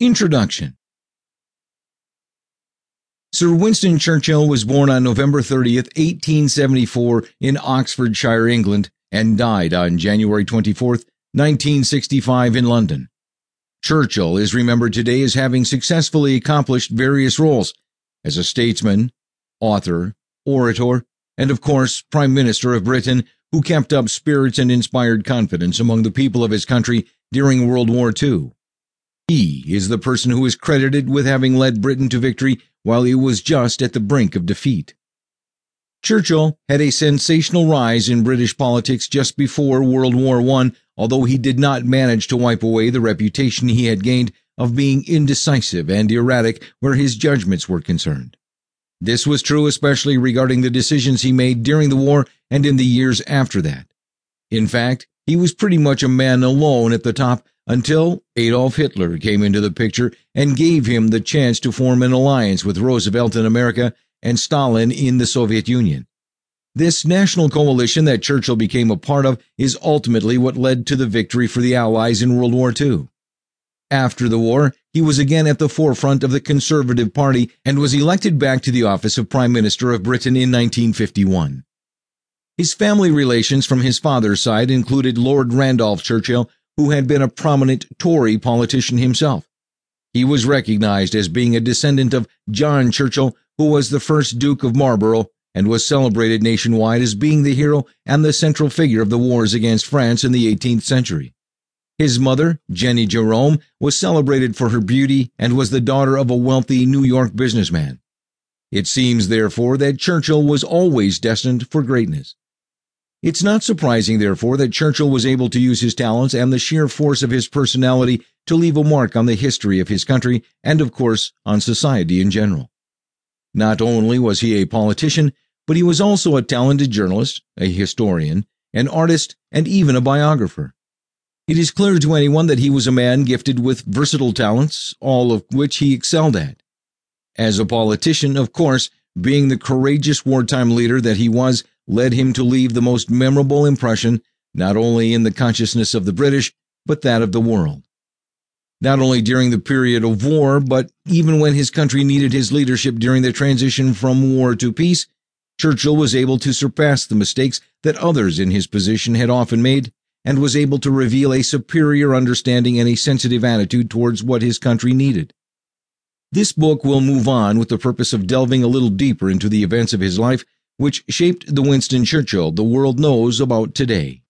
Introduction Sir Winston Churchill was born on November 30th, 1874, in Oxfordshire, England, and died on January 24th, 1965, in London. Churchill is remembered today as having successfully accomplished various roles as a statesman, author, orator, and of course, Prime Minister of Britain, who kept up spirits and inspired confidence among the people of his country during World War II. He is the person who is credited with having led Britain to victory while he was just at the brink of defeat. Churchill had a sensational rise in British politics just before World War I, although he did not manage to wipe away the reputation he had gained of being indecisive and erratic where his judgments were concerned. This was true especially regarding the decisions he made during the war and in the years after that. In fact, he was pretty much a man alone at the top until Adolf Hitler came into the picture and gave him the chance to form an alliance with Roosevelt in America and Stalin in the Soviet Union. This national coalition that Churchill became a part of is ultimately what led to the victory for the Allies in World War II. After the war, he was again at the forefront of the Conservative Party and was elected back to the office of Prime Minister of Britain in 1951. His family relations from his father's side included Lord Randolph Churchill, who had been a prominent Tory politician himself. He was recognized as being a descendant of John Churchill, who was the first Duke of Marlborough and was celebrated nationwide as being the hero and the central figure of the wars against France in the 18th century. His mother, Jennie Jerome, was celebrated for her beauty and was the daughter of a wealthy New York businessman. It seems, therefore, that Churchill was always destined for greatness. It's not surprising, therefore, that Churchill was able to use his talents and the sheer force of his personality to leave a mark on the history of his country and, of course, on society in general. Not only was he a politician, but he was also a talented journalist, a historian, an artist, and even a biographer. It is clear to anyone that he was a man gifted with versatile talents, all of which he excelled at. As a politician, of course, being the courageous wartime leader that he was, led him to leave the most memorable impression not only in the consciousness of the British, but that of the world. Not only during the period of war, but even when his country needed his leadership during the transition from war to peace, Churchill was able to surpass the mistakes that others in his position had often made, and was able to reveal a superior understanding and a sensitive attitude towards what his country needed. This book will move on with the purpose of delving a little deeper into the events of his life which shaped the Winston Churchill the world knows about today.